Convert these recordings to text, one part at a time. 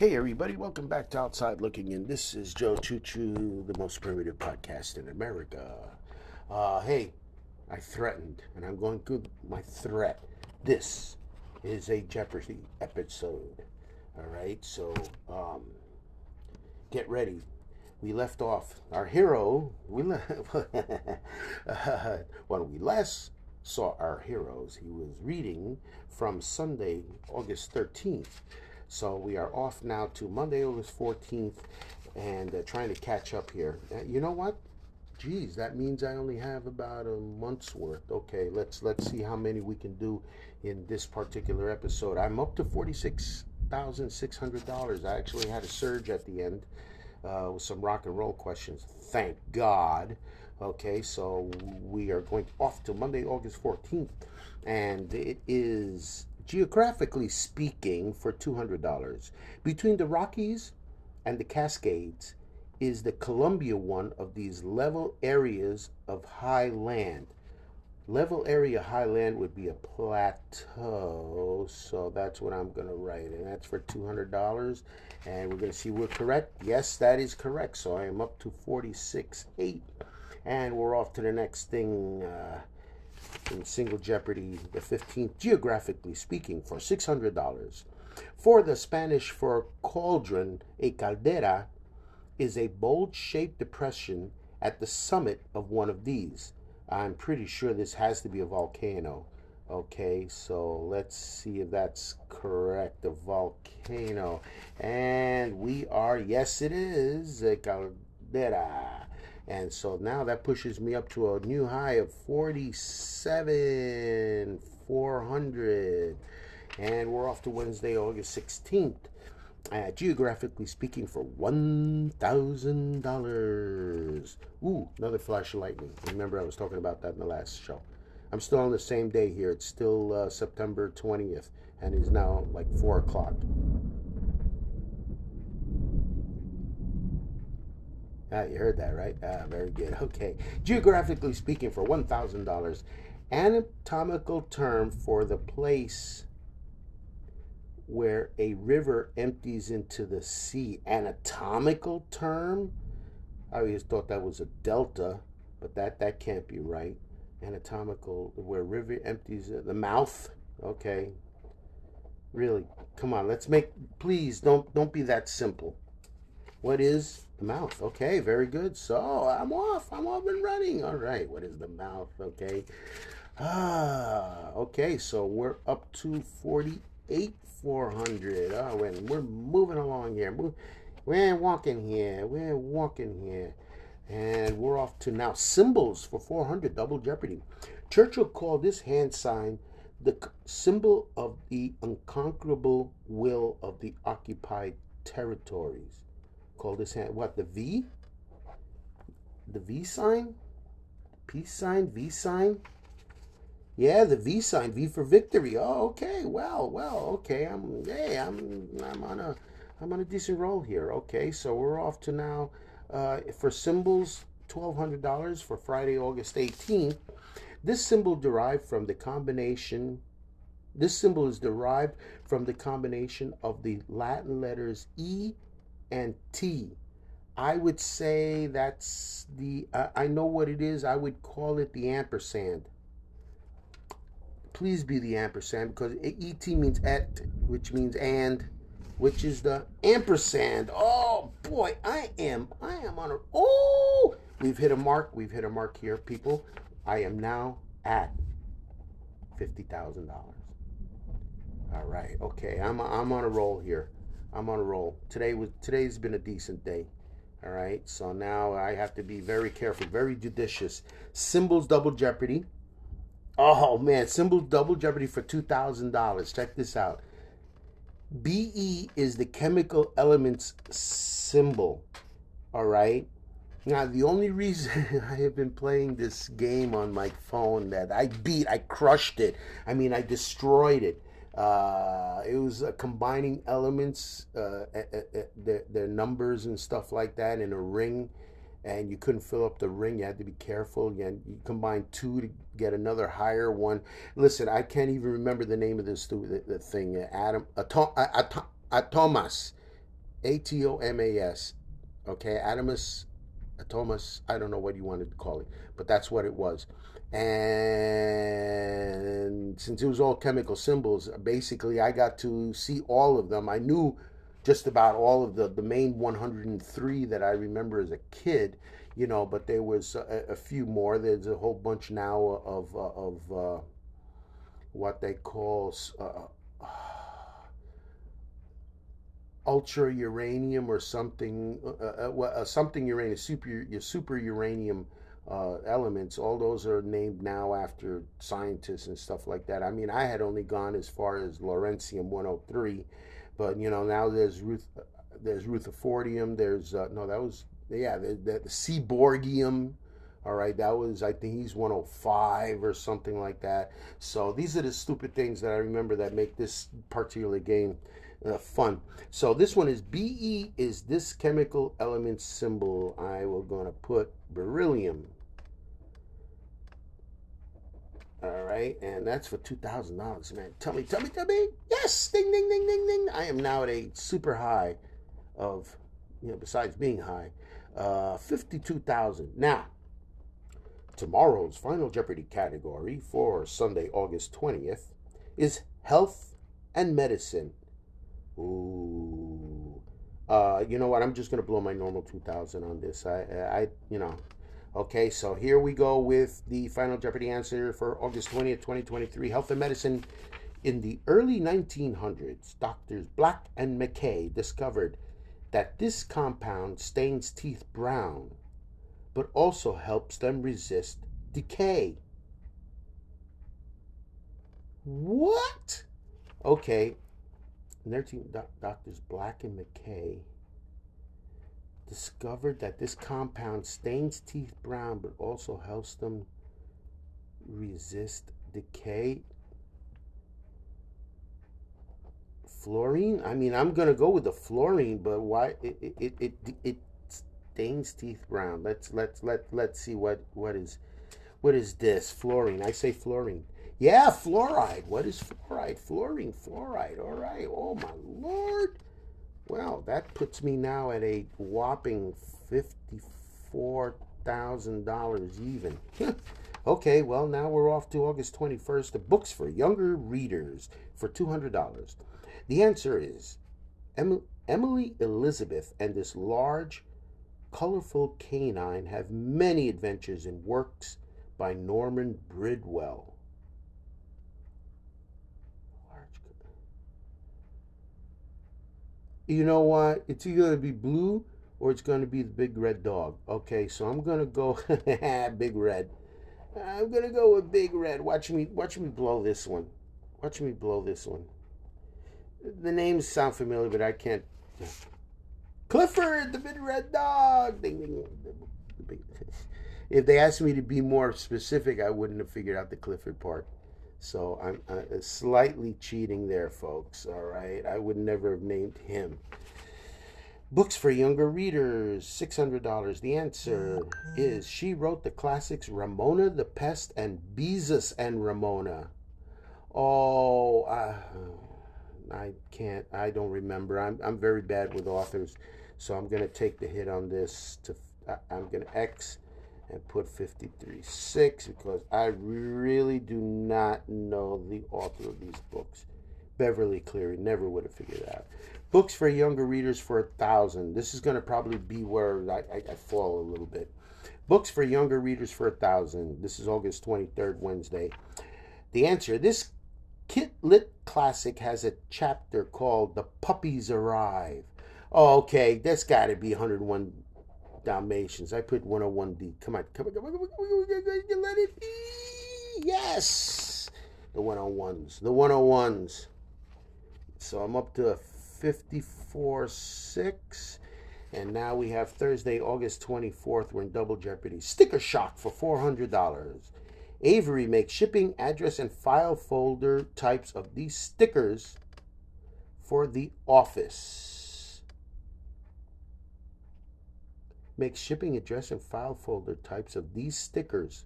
Hey, everybody, welcome back to Outside Looking In. This is Joe Choo Choo, the most primitive podcast in America. Uh, hey, I threatened, and I'm going to my threat. This is a Jeopardy episode. All right, so um, get ready. We left off our hero. We le- when we last saw our heroes, he was reading from Sunday, August 13th. So we are off now to Monday, August 14th, and uh, trying to catch up here. Uh, you know what? Geez, that means I only have about a month's worth. Okay, let's let's see how many we can do in this particular episode. I'm up to forty-six thousand six hundred dollars. I actually had a surge at the end uh, with some rock and roll questions. Thank God. Okay, so we are going off to Monday, August 14th, and it is geographically speaking, for $200. Between the Rockies and the Cascades is the Columbia one of these level areas of high land. Level area high land would be a plateau, so that's what I'm going to write, and that's for $200. And we're going to see we're correct. Yes, that is correct. So I am up to 46.8, and we're off to the next thing. Uh, in Single Jeopardy, the 15th, geographically speaking, for $600. For the Spanish for cauldron, a caldera is a bowl shaped depression at the summit of one of these. I'm pretty sure this has to be a volcano. Okay, so let's see if that's correct. A volcano. And we are, yes, it is a caldera. And so now that pushes me up to a new high of 47 400. And we're off to Wednesday, August 16th. Uh, geographically speaking, for $1,000. Ooh, another flash of lightning. Remember, I was talking about that in the last show. I'm still on the same day here. It's still uh, September 20th, and it's now like 4 o'clock. Ah, you heard that, right? Ah, very good. Okay. Geographically speaking, for $1,000, anatomical term for the place where a river empties into the sea. Anatomical term? I always thought that was a delta, but that, that can't be right. Anatomical, where river empties uh, the mouth. Okay. Really, come on. Let's make. Please don't don't be that simple. What is the mouth? Okay, very good. So I'm off. I'm off and running. All right. What is the mouth? Okay. Ah, okay. So we're up to 48 400. Oh, we're, we're moving along here. We're walking here. We're walking here. And we're off to now symbols for 400 double jeopardy. Churchill called this hand sign the symbol of the unconquerable will of the occupied territories call this hand what the V? The V sign? Peace sign? V sign? Yeah, the V sign, V for victory. Oh, okay. Well, well, okay. I'm hey, I'm I'm on a I'm on a decent roll here. Okay, so we're off to now uh, for symbols, twelve hundred dollars for Friday, August eighteenth. This symbol derived from the combination. This symbol is derived from the combination of the Latin letters E and T. I would say that's the, uh, I know what it is. I would call it the ampersand. Please be the ampersand because ET means et, which means and, which is the ampersand. Oh boy, I am, I am on a, oh, we've hit a mark. We've hit a mark here, people. I am now at $50,000. All right. Okay. I'm, I'm on a roll here. I'm on a roll. Today was today's been a decent day. All right, so now I have to be very careful, very judicious. Symbols double jeopardy. Oh man, symbols double jeopardy for two thousand dollars. Check this out. Be is the chemical elements symbol. All right. Now the only reason I have been playing this game on my phone that I beat, I crushed it. I mean, I destroyed it uh, it was uh, combining elements, uh, their, their numbers and stuff like that in a ring, and you couldn't fill up the ring. You had to be careful. Again, you combine two to get another higher one. Listen, I can't even remember the name of this the, the thing. Adam Atom, Atom, Thomas. A T O M A S. Okay, Atomas, Atomas, I don't know what you wanted to call it, but that's what it was. And since it was all chemical symbols, basically I got to see all of them. I knew just about all of the, the main 103 that I remember as a kid, you know, but there was a, a few more. There's a whole bunch now of, uh, of uh, what they call uh, ultra uranium or something, uh, uh, uh, something uranium, super, super uranium uh, elements. All those are named now after scientists and stuff like that. I mean, I had only gone as far as Lawrencium 103, but you know now there's Ruth, there's Rutherfordium. There's uh, no, that was yeah, the, the, the Seaborgium. All right, that was I think he's 105 or something like that. So these are the stupid things that I remember that make this particular game uh, fun. So this one is Be is this chemical element symbol. I will gonna put beryllium. All right, and that's for two thousand dollars, man. Tell me, tell me, tell me. Yes, ding, ding, ding, ding, ding. I am now at a super high of, you know, besides being high, uh, fifty-two thousand. Now, tomorrow's final Jeopardy category for Sunday, August twentieth, is health and medicine. Ooh. Uh, you know what? I'm just gonna blow my normal 2,000 on this. I, I, you know. Okay, so here we go with the final Jeopardy answer for August 20th, 2023. Health and medicine. In the early 1900s, doctors Black and McKay discovered that this compound stains teeth brown, but also helps them resist decay. What? Okay, and their team, doctors Black and McKay, discovered that this compound stains teeth brown but also helps them resist decay. Fluorine? I mean, I'm gonna go with the fluorine, but why it it it it, it stains teeth brown? Let's let's let let's see what what is what is this fluorine? I say fluorine. Yeah, fluoride. What is fluoride? Fluorine, fluoride. All right. Oh, my Lord. Well, that puts me now at a whopping $54,000 even. okay, well, now we're off to August 21st. The books for younger readers for $200. The answer is Emily Elizabeth and this large, colorful canine have many adventures in works by Norman Bridwell. You know what? It's either going to be blue or it's going to be the big red dog. Okay, so I'm going to go big red. I'm going to go with big red. Watch me watch me blow this one. Watch me blow this one. The names sound familiar, but I can't. Clifford, the big red dog. Ding, ding. If they asked me to be more specific, I wouldn't have figured out the Clifford part. So I'm uh, slightly cheating there, folks. All right. I would never have named him. Books for younger readers, $600. The answer is she wrote the classics Ramona the Pest and Beezus and Ramona. Oh, I, I can't, I don't remember. I'm, I'm very bad with authors, so I'm going to take the hit on this. To I'm going to X and put 53.6 because I really do not know the author of these books. Beverly Cleary never would have figured out. Books for younger readers for a thousand. This is going to probably be where I, I, I fall a little bit. Books for younger readers for a thousand. This is August 23rd, Wednesday. The answer this Kid Lit classic has a chapter called The Puppies Arrive. Oh, okay, that's got to be 101 Dalmatians. I put 101D. Come on, come on, come on, come on, come on, let it be. Yes, the 101s, the 101s. So I'm up to 54 6. And now we have Thursday, August 24th. We're in double jeopardy. Sticker shock for $400. Avery makes shipping address and file folder types of these stickers for the office. make shipping address and file folder types of these stickers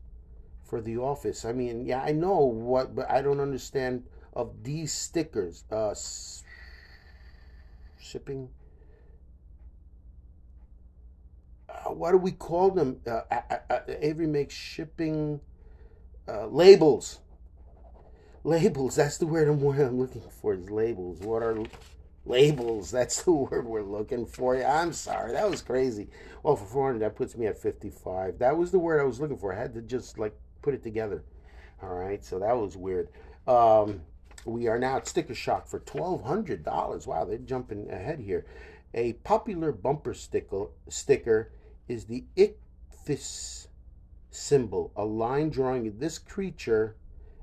for the office. I mean, yeah, I know what, but I don't understand of these stickers. Uh, shipping. Uh, what do we call them? Uh, I, I, Avery makes shipping uh, labels. Labels. That's the word I'm, I'm looking for. Is labels. What are labels? That's the word we're looking for. I'm sorry. That was crazy. Well, for 400, that puts me at 55. That was the word I was looking for. I had to just like put it together. All right. So that was weird. Um, we are now at Sticker Shock for $1,200. Wow, they're jumping ahead here. A popular bumper sticker, sticker is the ichthys symbol, a line drawing of this creature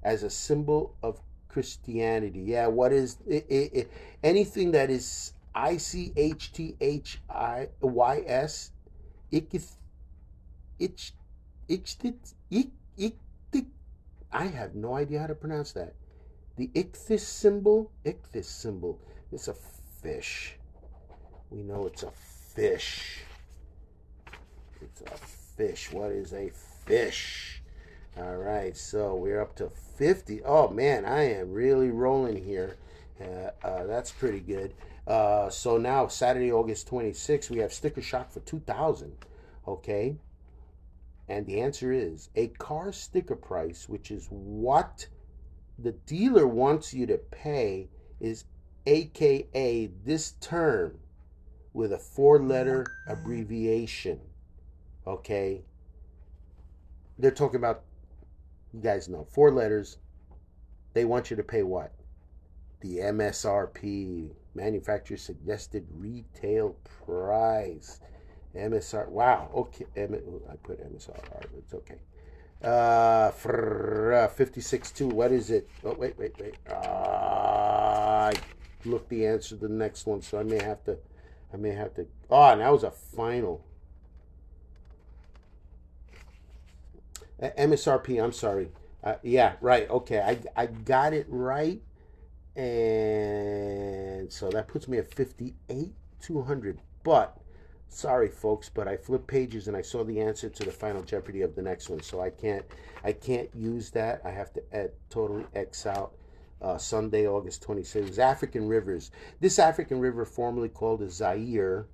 as a symbol of Christianity. Yeah, what is it, it, it, anything that is I C H T H I Y S? I have no idea how to pronounce that. The ichthys symbol, ichthys symbol, it's a fish. We know it's a fish. It's a fish. What is a fish? All right, so we're up to 50. Oh man, I am really rolling here. Uh, uh, that's pretty good. Uh, so now Saturday, August 26th, we have sticker shock for 2000. Okay. And the answer is a car sticker price, which is what the dealer wants you to pay, is AKA this term with a four letter abbreviation. Okay. They're talking about, you guys know, four letters. They want you to pay what? The MSRP, manufacturer suggested retail price. MSR. Wow. Okay. M- I put MSR. It's okay. Uh, for, uh 56 2. What is it? Oh, wait, wait, wait. Uh, I looked the answer to the next one, so I may have to. I may have to. Oh, and that was a final. MSRP. I'm sorry. Uh, yeah, right. Okay, I I got it right, and so that puts me at 58 200. But sorry folks but i flipped pages and i saw the answer to the final jeopardy of the next one so i can't i can't use that i have to add, totally x out uh, sunday august 26th african rivers this african river formerly called the zaire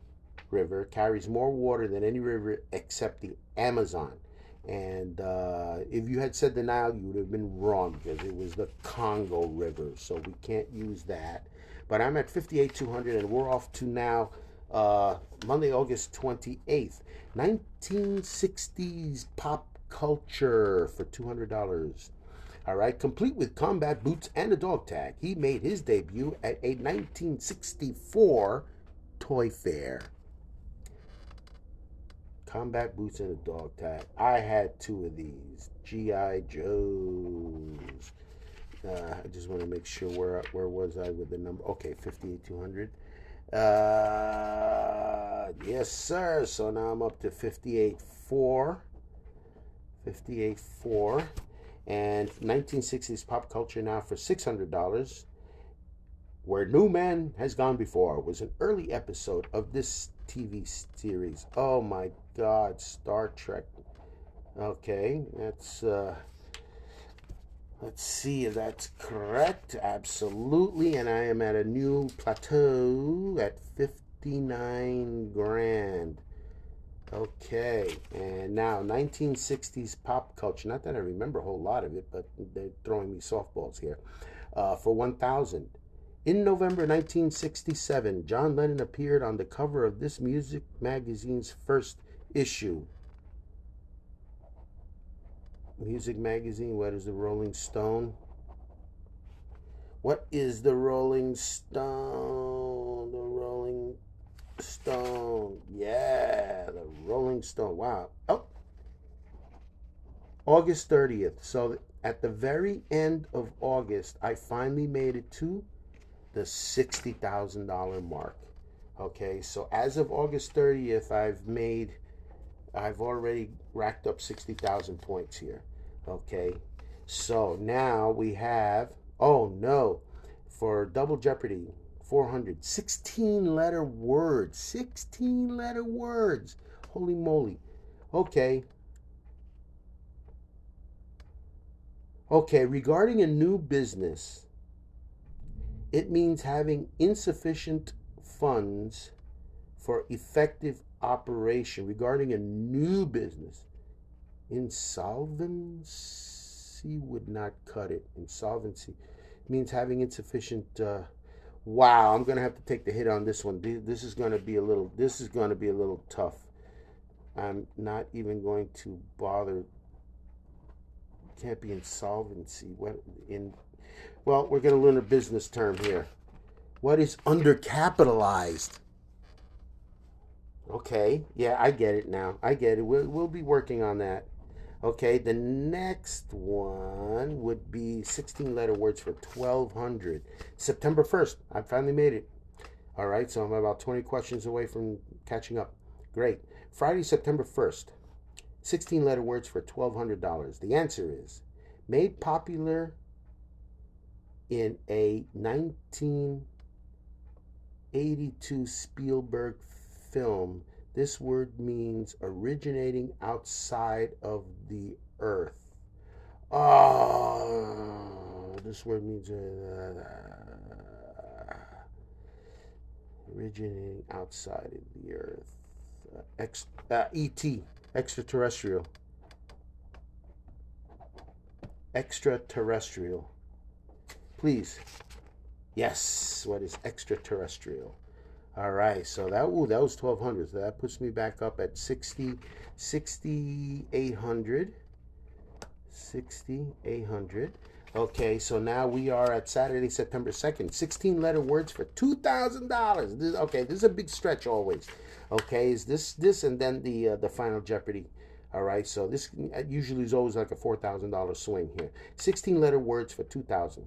river carries more water than any river except the amazon and uh, if you had said the nile you would have been wrong because it was the congo river so we can't use that but i'm at 58200 and we're off to now uh, Monday, August 28th. 1960s pop culture for $200. All right, complete with combat boots and a dog tag. He made his debut at a 1964 toy fair. Combat boots and a dog tag. I had two of these. G.I. Joe's. Uh, I just want to make sure where where was I with the number? Okay, 58200. Uh, yes, sir. So now I'm up to fifty eight four. Fifty eight four, And 1960s pop culture now for $600. Where No Man Has Gone Before was an early episode of this TV series. Oh my God, Star Trek. Okay, that's. Uh, Let's see if that's correct. Absolutely. And I am at a new plateau at 59 grand. Okay. And now 1960s pop culture. Not that I remember a whole lot of it, but they're throwing me softballs here. Uh, for 1000. In November 1967, John Lennon appeared on the cover of this music magazine's first issue music magazine. What is the Rolling Stone? What is the Rolling Stone? The Rolling Stone. Yeah, the Rolling Stone. Wow. Oh. August 30th. So at the very end of August, I finally made it to the $60,000 mark. Okay, so as of August 30th, I've made I've already racked up 60,000 points here. Okay, so now we have, oh no, for Double Jeopardy, 400, 16 letter words, 16 letter words. Holy moly. Okay. Okay, regarding a new business, it means having insufficient funds for effective operation regarding a new business. Insolvency would not cut it. Insolvency means having insufficient. Uh, wow, I'm gonna have to take the hit on this one. This is gonna be a little. This is gonna be a little tough. I'm not even going to bother. Can't be insolvency. What in? Well, we're gonna learn a business term here. What is undercapitalized? Okay, yeah, I get it now. I get it. We'll, we'll be working on that. Okay, the next one would be 16 letter words for 1200. September 1st, I finally made it. All right, so I'm about 20 questions away from catching up. Great. Friday, September 1st, 16 letter words for $1,200. The answer is made popular in a 1982 Spielberg film, this word means originating outside of the earth. Oh, this word means uh, originating outside of the earth. Uh, ex, uh, ET, extraterrestrial. Extraterrestrial. Please. Yes, what is extraterrestrial? All right, so that ooh, that was 1200. So that puts me back up at 60 6800. 6800. Okay, so now we are at Saturday, September 2nd. 16 letter words for $2,000. This okay, this is a big stretch always. Okay, is this this and then the uh, the final Jeopardy. All right, so this usually is always like a $4,000 swing here. 16 letter words for 2000.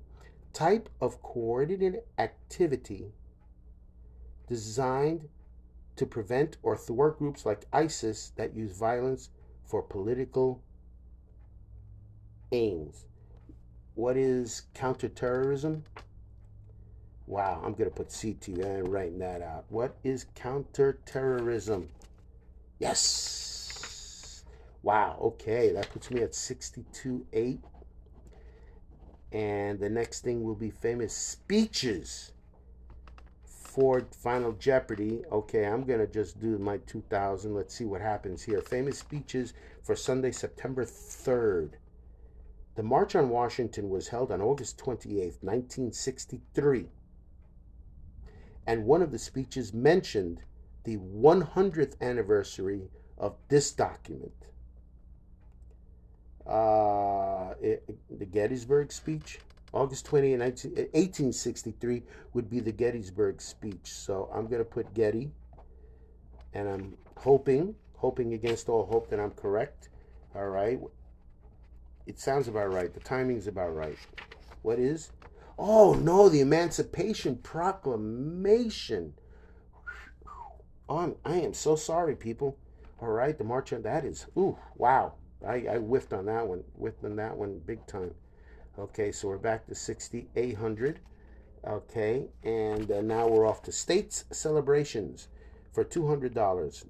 Type of coordinated activity designed to prevent or thwart groups like ISIS that use violence for political aims. What is counterterrorism? Wow, I'm going to put CT and writing that out. What is counterterrorism? Yes. Wow, okay, that puts me at 62.8. And the next thing will be famous speeches for Final Jeopardy. Okay, I'm going to just do my 2000. Let's see what happens here. Famous speeches for Sunday, September 3rd. The March on Washington was held on August 28, 1963. And one of the speeches mentioned the 100th anniversary of this document. Uh, it, the Gettysburg speech. August 20, 19, 1863 would be the Gettysburg speech. So I'm going to put Getty, and I'm hoping, hoping against all hope that I'm correct. All right. It sounds about right. The timing's about right. What is? Oh, no, the Emancipation Proclamation. Oh, I'm, I am so sorry, people. All right, the March on that is, ooh, wow. I, I whiffed on that one, whiffed on that one big time. Okay, so we're back to 6,800. Okay, and uh, now we're off to states celebrations for $200.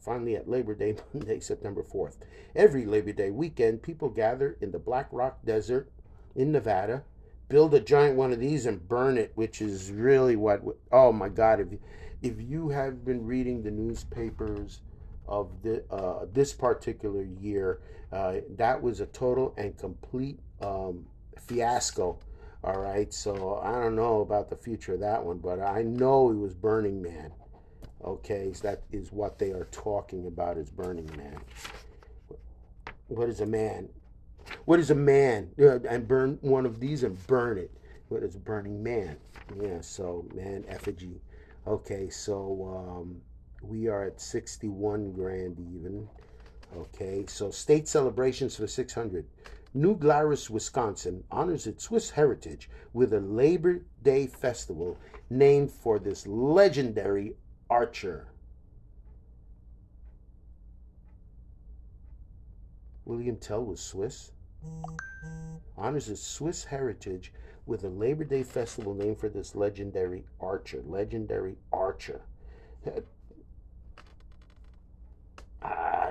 Finally, at Labor Day, Monday, September 4th. Every Labor Day weekend, people gather in the Black Rock Desert in Nevada, build a giant one of these and burn it, which is really what, oh my God, if if you have been reading the newspapers of the, uh, this particular year, uh, that was a total and complete um, fiasco. All right, so I don't know about the future of that one, but I know he was Burning Man. Okay, so that is what they are talking about is Burning Man. What is a man? What is a man? Uh, and burn one of these and burn it. What is Burning Man? Yeah, so man effigy. Okay, so um, we are at 61 grand even. Okay, so state celebrations for 600. New Glarus, Wisconsin honors its Swiss heritage with a Labor Day festival named for this legendary archer. William Tell was Swiss. Honors its Swiss heritage with a Labor Day festival named for this legendary archer. Legendary archer.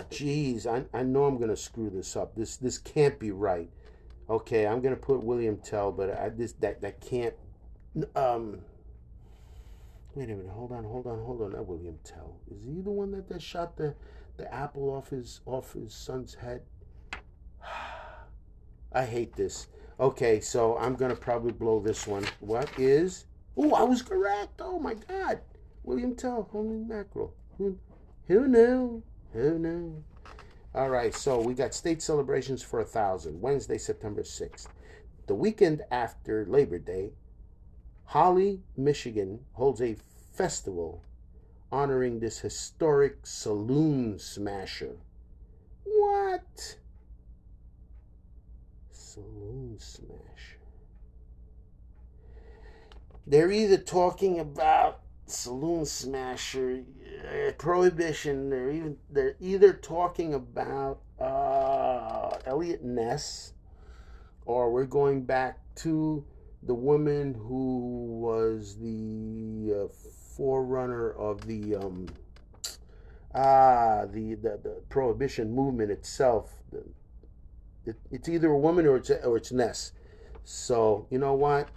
Jeez, I, I know I'm gonna screw this up. This this can't be right. Okay, I'm gonna put William Tell, but I this that that can't. Um, Wait a minute. Hold on. Hold on. Hold on. Not William Tell. Is he the one that, that shot the the apple off his off his son's head? I hate this. Okay, so I'm gonna probably blow this one. What is? Oh, I was correct. Oh my God, William Tell, holy mackerel. Who, who knew? Who knew? All right, so we got state celebrations for a thousand. Wednesday, September sixth. The weekend after Labor Day, Holly, Michigan holds a festival honoring this historic saloon smasher. What? Saloon smasher. They're either talking about saloon smasher, uh, prohibition. They're even they're either talking about uh, Eliot Ness, or we're going back to the woman who was the uh, forerunner of the um, ah the, the, the prohibition movement itself. It, it's either a woman or it's or it's Ness. So you know what?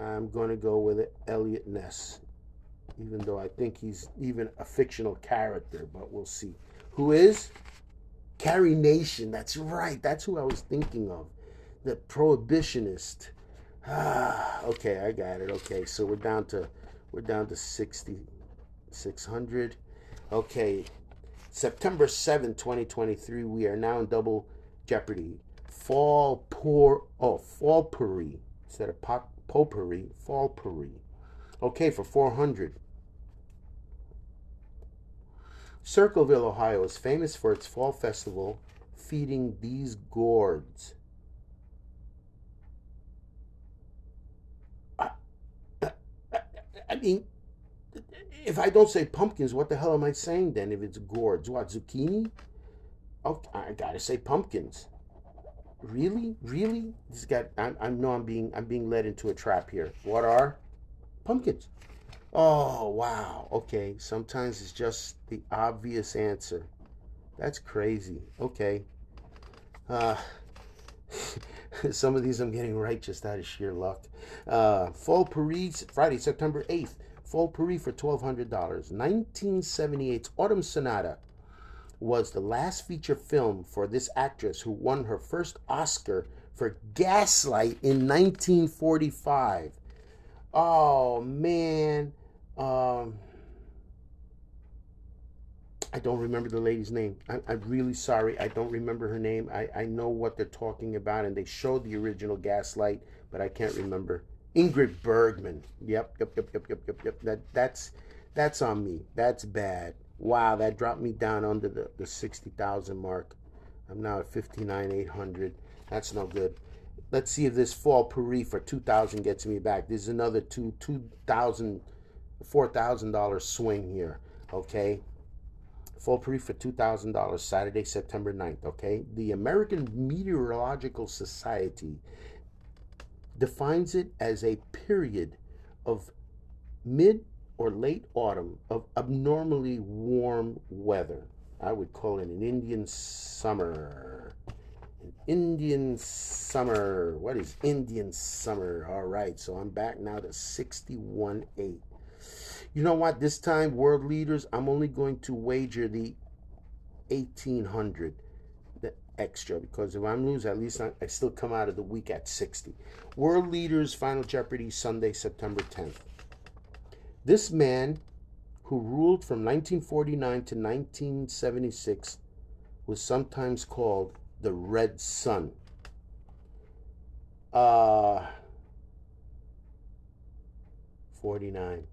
I'm going to go with it, Eliot Ness, even though I think he's even a fictional character, but we'll see. Who is? Carrie Nation. That's right. That's who I was thinking of. The prohibitionist. Ah, okay, I got it. Okay, so we're down to we're down to 60 600. Okay. September 7, 2023, we are now in double jeopardy. Fall poor oh, fall pourri instead of pop potpourri, Falpourri. Okay, for 400. Circleville, Ohio is famous for its fall festival feeding these gourds. I, I, mean, if I don't say pumpkins, what the hell am I saying then if it's gourds? What, zucchini? I gotta say pumpkins really, really, this guy. I, I know I'm being I'm being led into a trap here. What are pumpkins? Oh wow. Okay. Sometimes it's just the obvious answer. That's crazy. Okay. Uh, some of these I'm getting right just out of sheer luck. Uh, Fall Paris, Friday, September 8th. Fall Paris for $1,200. 1978's Autumn Sonata was the last feature film for this actress who won her first Oscar for Gaslight in 1945. Oh man, um, I don't remember the lady's name. I, am really sorry. I don't remember her name. I, I know what they're talking about, and they showed the original Gaslight, but I can't remember. Ingrid Bergman. Yep, yep, yep, yep, yep, yep, yep. That that's that's on me. That's bad. Wow, that dropped me down under the, the 60,000 mark. I'm now at 59,800. That's no good. Let's see if this fall Paris for 2,000 gets me back. There's another two, 2,000, $4,000 swing here. Okay. Fall Paris for $2,000 Saturday, September 9th. Okay. The American Meteorological Society defines it as a period of mid or late autumn of abnormally warm weather. I would call it an Indian summer. An Indian summer. What is Indian summer? All right, so I'm back now to 61.8. You know what? This time, world leaders, I'm only going to wager the 1800 the extra because if I'm losing, at least I, I still come out of the week at 60. World leaders, Final Jeopardy, Sunday, September 10th. This man, who ruled from 1949 to 1976, was sometimes called the Red Sun. Uh, 49.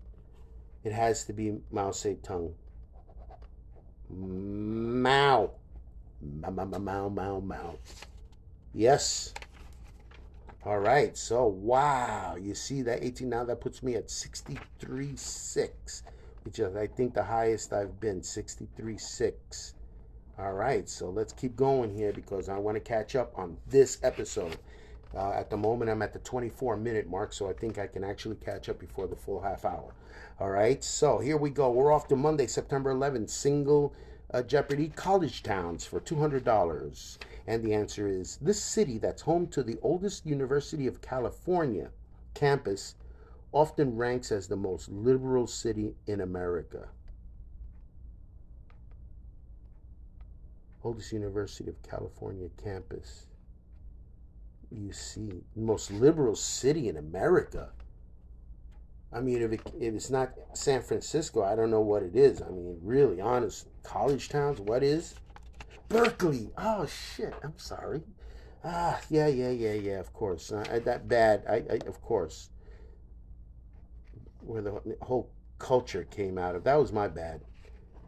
It has to be Mao Zedong. Mao. Mao, Mao, Mao, Mao. Yes. All right, so wow, you see that 18 now that puts me at 63.6, which is I think the highest I've been, 63.6. All right, so let's keep going here because I want to catch up on this episode. Uh, at the moment, I'm at the 24 minute mark, so I think I can actually catch up before the full half hour. All right, so here we go. We're off to Monday, September 11th. Single uh, Jeopardy college towns for $200. And the answer is this city that's home to the oldest University of California campus often ranks as the most liberal city in America. Oldest University of California campus. You see, most liberal city in America. I mean, if, it, if it's not San Francisco, I don't know what it is. I mean, really, honest, college towns, what is? Berkeley. Oh, shit. I'm sorry. Ah, yeah, yeah, yeah, yeah, of course. I, that bad, I, I, of course. Where the whole culture came out of. That was my bad.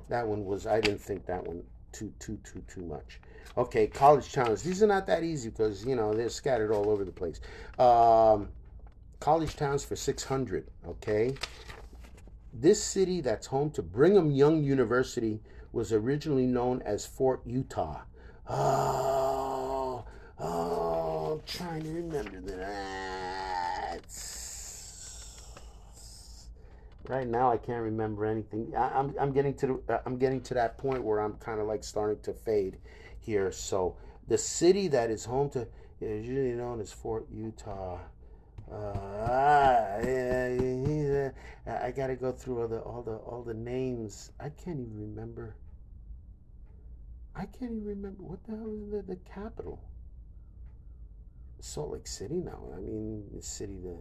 That one was, I didn't think that one too, too, too, too much. Okay, college towns. These are not that easy because, you know, they're scattered all over the place. Um, college towns for 600, okay? This city that's home to Brigham Young University was originally known as Fort Utah. Oh, oh, I'm trying to remember that. Right now, I can't remember anything. I, am I'm, I'm getting to the, uh, I'm getting to that point where I'm kind of like starting to fade here. So the city that is home to is usually known as Fort Utah. Uh, I, gotta go through all the all the all the names. I can't even remember. I can't even remember what the hell is the, the capital. Salt Lake City now. I mean, the city, the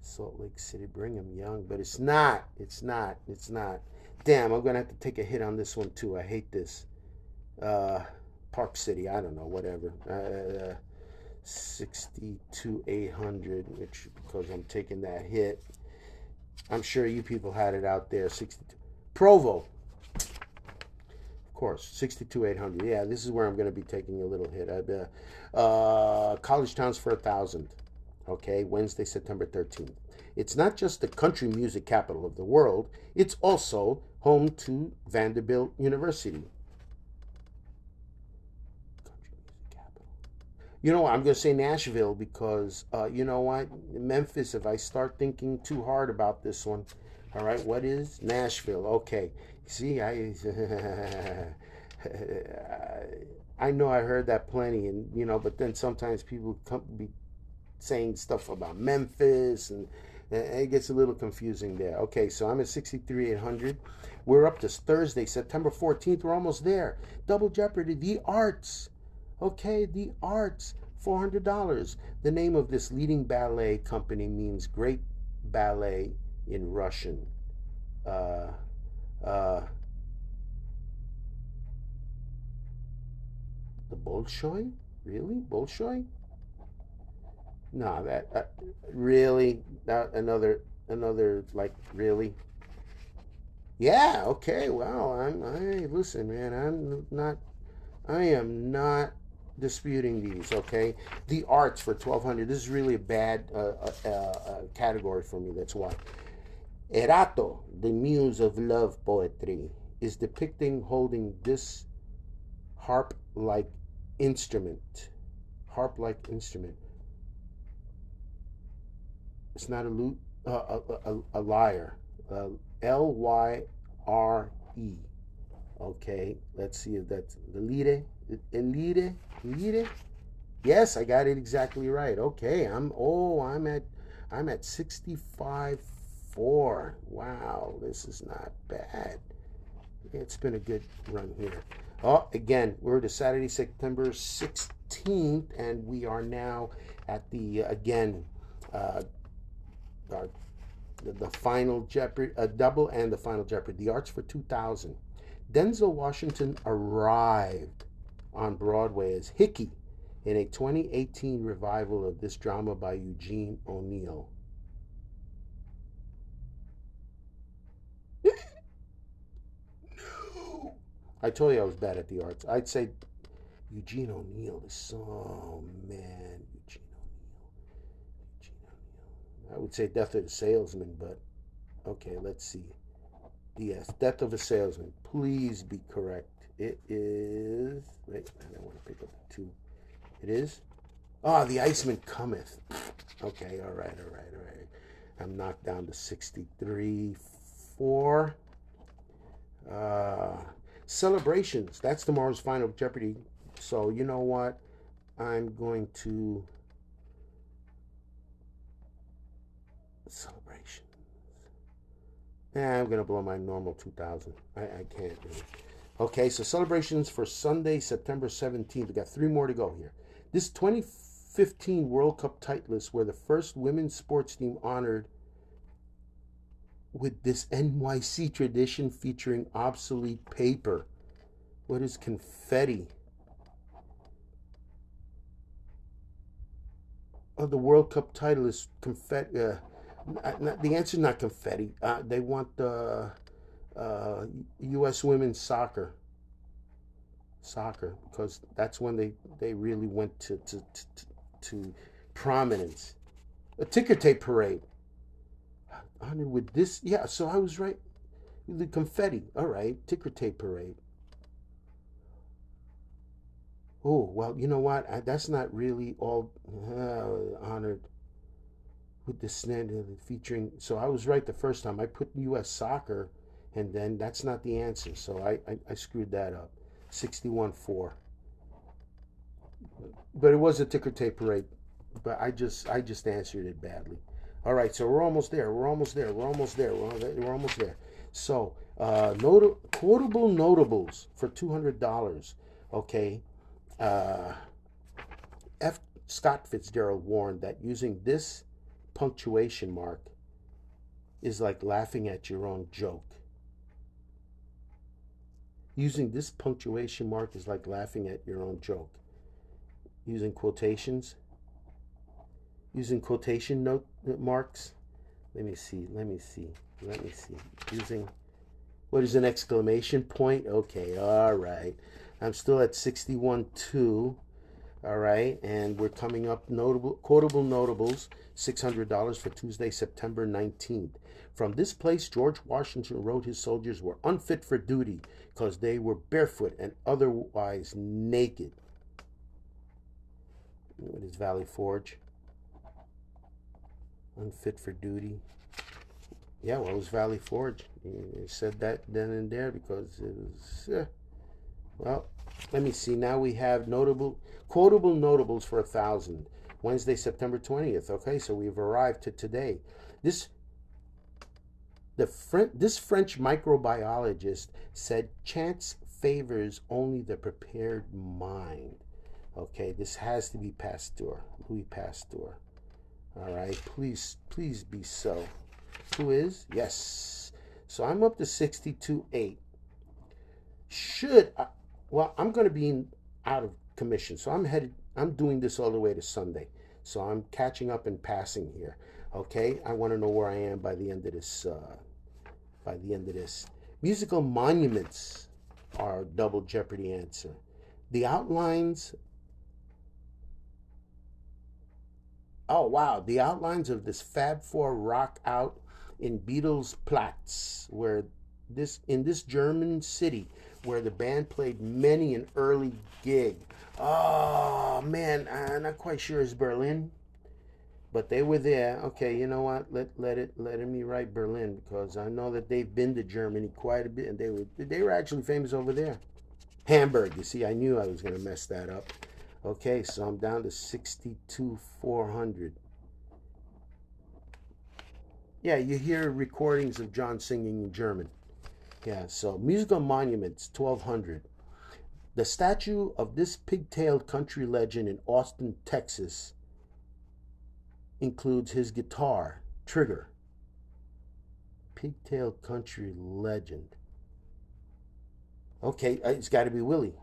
Salt Lake City, Brigham Young, but it's not. It's not. It's not. Damn, I'm gonna have to take a hit on this one too. I hate this. Uh, Park City. I don't know. Whatever. Uh, 62 800 which because i'm taking that hit i'm sure you people had it out there 62 provo. Of course 62 800 yeah this is where i'm going to be taking a little hit. Uh, uh, college towns for a thousand okay wednesday september 13th it's not just the country music capital of the world it's also home to vanderbilt university You know what? I'm going to say Nashville because, uh, you know what? Memphis, if I start thinking too hard about this one, all right, what is Nashville? Okay. See, I. I know I heard that plenty, and you know, but then sometimes people come be saying stuff about Memphis, and, and it gets a little confusing there. Okay, so I'm at 63,800. We're up to Thursday, September 14th. We're almost there. Double Jeopardy, the arts. Okay, the arts, $400. The name of this leading ballet company means great ballet in Russian. Uh, uh, the Bolshoi? Really? Bolshoi? No, that uh, really that another another like really. Yeah. Okay. Well, I'm. I listen, man. I'm not. I am not disputing these, okay? The arts for 1200 This is really a bad uh, uh, uh, uh, category for me, that's why. Erato, the muse of love poetry, is depicting holding this harp like instrument. Harp like instrument. It's not a lute, a, a, a, lyre. Uh, L Y R E. Okay, let's see if that's the lyre. Elite, elite. Yes, I got it exactly right. Okay, I'm oh, I'm at I'm at 65 4. Wow, this is not bad. It's been a good run here. Oh, again, we're to Saturday, September 16th, and we are now at the again uh, our, the, the final Jeopardy, a uh, double and the final Jeopardy, the Arts for 2000. Denzel Washington arrived on Broadway as Hickey in a 2018 revival of this drama by Eugene O'Neill. no! I told you I was bad at the arts. I'd say Eugene O'Neill is so man. Eugene O'Neill. Eugene O'Neill. I would say Death of the Salesman, but okay, let's see. Yes, Death of a Salesman. Please be correct. It is. Wait, I don't want to pick up the two. It is. Ah, oh, the Iceman cometh. Okay, all right, all right, all right. I'm knocked down to 63 4. Uh, celebrations. That's tomorrow's final Jeopardy. So, you know what? I'm going to Celebrations. Yeah, I'm gonna blow my normal 2000. I, I can't. Really. Okay, so celebrations for Sunday, September 17th. We got three more to go here. This 2015 World Cup Titleist were the first women's sports team honored with this NYC tradition featuring obsolete paper. What is confetti? Oh, the World Cup title is confetti. Uh, the answer is not confetti. Uh, they want the uh, U.S. women's soccer. Soccer, because that's when they, they really went to, to, to, to prominence. A ticker tape parade. Honored with this. Yeah, so I was right. The confetti. All right. Ticker tape parade. Oh, well, you know what? I, that's not really all uh, honored with the standard featuring. So I was right the first time. I put U.S. soccer, and then that's not the answer. So I, I, I screwed that up. 61 4. But it was a ticker tape parade. But I just I just answered it badly. All right, so we're almost there. We're almost there. We're almost there. We're, we're almost there. So, uh, not- quotable notables for $200. Okay. Uh, F. Scott Fitzgerald warned that using this punctuation mark is like laughing at your own joke. Using this punctuation mark is like laughing at your own joke. Using quotations, using quotation note uh, marks. Let me see, let me see, let me see. Using, what is an exclamation point? Okay, all right. I'm still at 61 2. All right, and we're coming up notable quotable notables, $600 for Tuesday, September 19th. From this place, George Washington wrote his soldiers were unfit for duty because they were barefoot and otherwise naked. What is Valley Forge? Unfit for duty. Yeah, well, it was Valley Forge. He said that then and there because it was. Yeah. Well, let me see. Now we have notable, quotable notables for a thousand. Wednesday, September 20th. Okay, so we've arrived to today. This the French, this French microbiologist said chance favors only the prepared mind. Okay, this has to be Pasteur, Louis Pasteur. All right, please, please be so. Who is? Yes. So I'm up to 62 8. Should I, well, I'm going to be in, out of commission, so I'm headed. I'm doing this all the way to Sunday, so I'm catching up and passing here. Okay, I want to know where I am by the end of this. Uh, by the end of this, musical monuments are double jeopardy answer. The outlines. Oh wow, the outlines of this Fab Four rock out in Beatles Platz, where this in this German city where the band played many an early gig. Oh man, I'm not quite sure it's Berlin, but they were there. Okay, you know what? Let let it let me write Berlin because I know that they've been to Germany quite a bit, and they were they were actually famous over there. Hamburg. You see, I knew I was to mess that up. Okay, so I'm down to 62 400. Yeah, you hear recordings of John singing in German. Yeah, so musical monuments, 1200. The statue of this pigtailed country legend in Austin, Texas, includes his guitar, Trigger. Pigtailed country legend. Okay, uh, it's got to be Willie.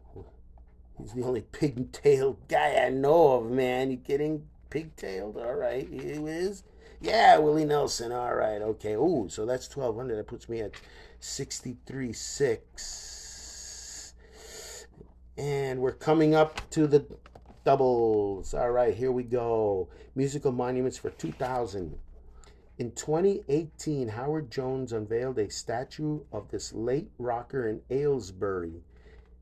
He's the only pigtailed guy I know of, man. You kidding? Pigtailed? All right, he is. Yeah, Willie Nelson. All right, okay. Ooh, so that's 1200. That puts me at 63 6. And we're coming up to the doubles. All right, here we go. Musical monuments for 2000. In 2018, Howard Jones unveiled a statue of this late rocker in Aylesbury,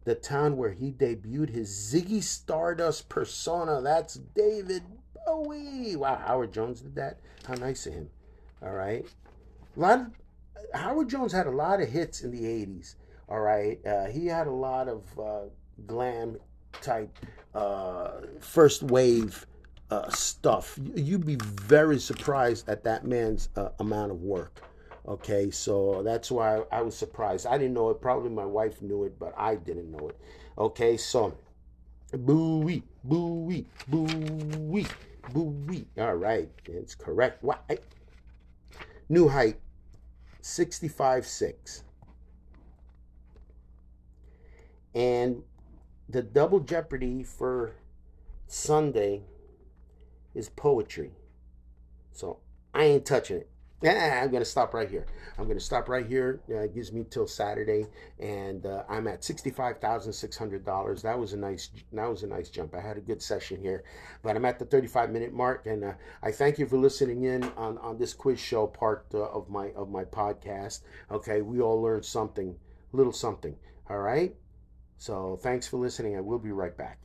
the town where he debuted his Ziggy Stardust persona. That's David Bowie. Wow, Howard Jones did that. How nice of him. All right. A lot of, Howard Jones had a lot of hits in the 80s. All right. Uh, he had a lot of uh, glam type uh, first wave uh, stuff. You'd be very surprised at that man's uh, amount of work. Okay, so that's why I was surprised. I didn't know it. Probably my wife knew it, but I didn't know it. Okay, so boo-wee, boo-wee, boo-wee, boo-wee. All right, it's correct. What? New height, 65.6. And the double jeopardy for Sunday is poetry. So I ain't touching it. Yeah, I'm going to stop right here. I'm going to stop right here. Uh, it gives me till Saturday, and uh, I'm at sixty-five thousand six hundred dollars. That was a nice. That was a nice jump. I had a good session here, but I'm at the thirty-five minute mark, and uh, I thank you for listening in on, on this quiz show part uh, of my of my podcast. Okay, we all learned something, little something. All right. So thanks for listening. I will be right back.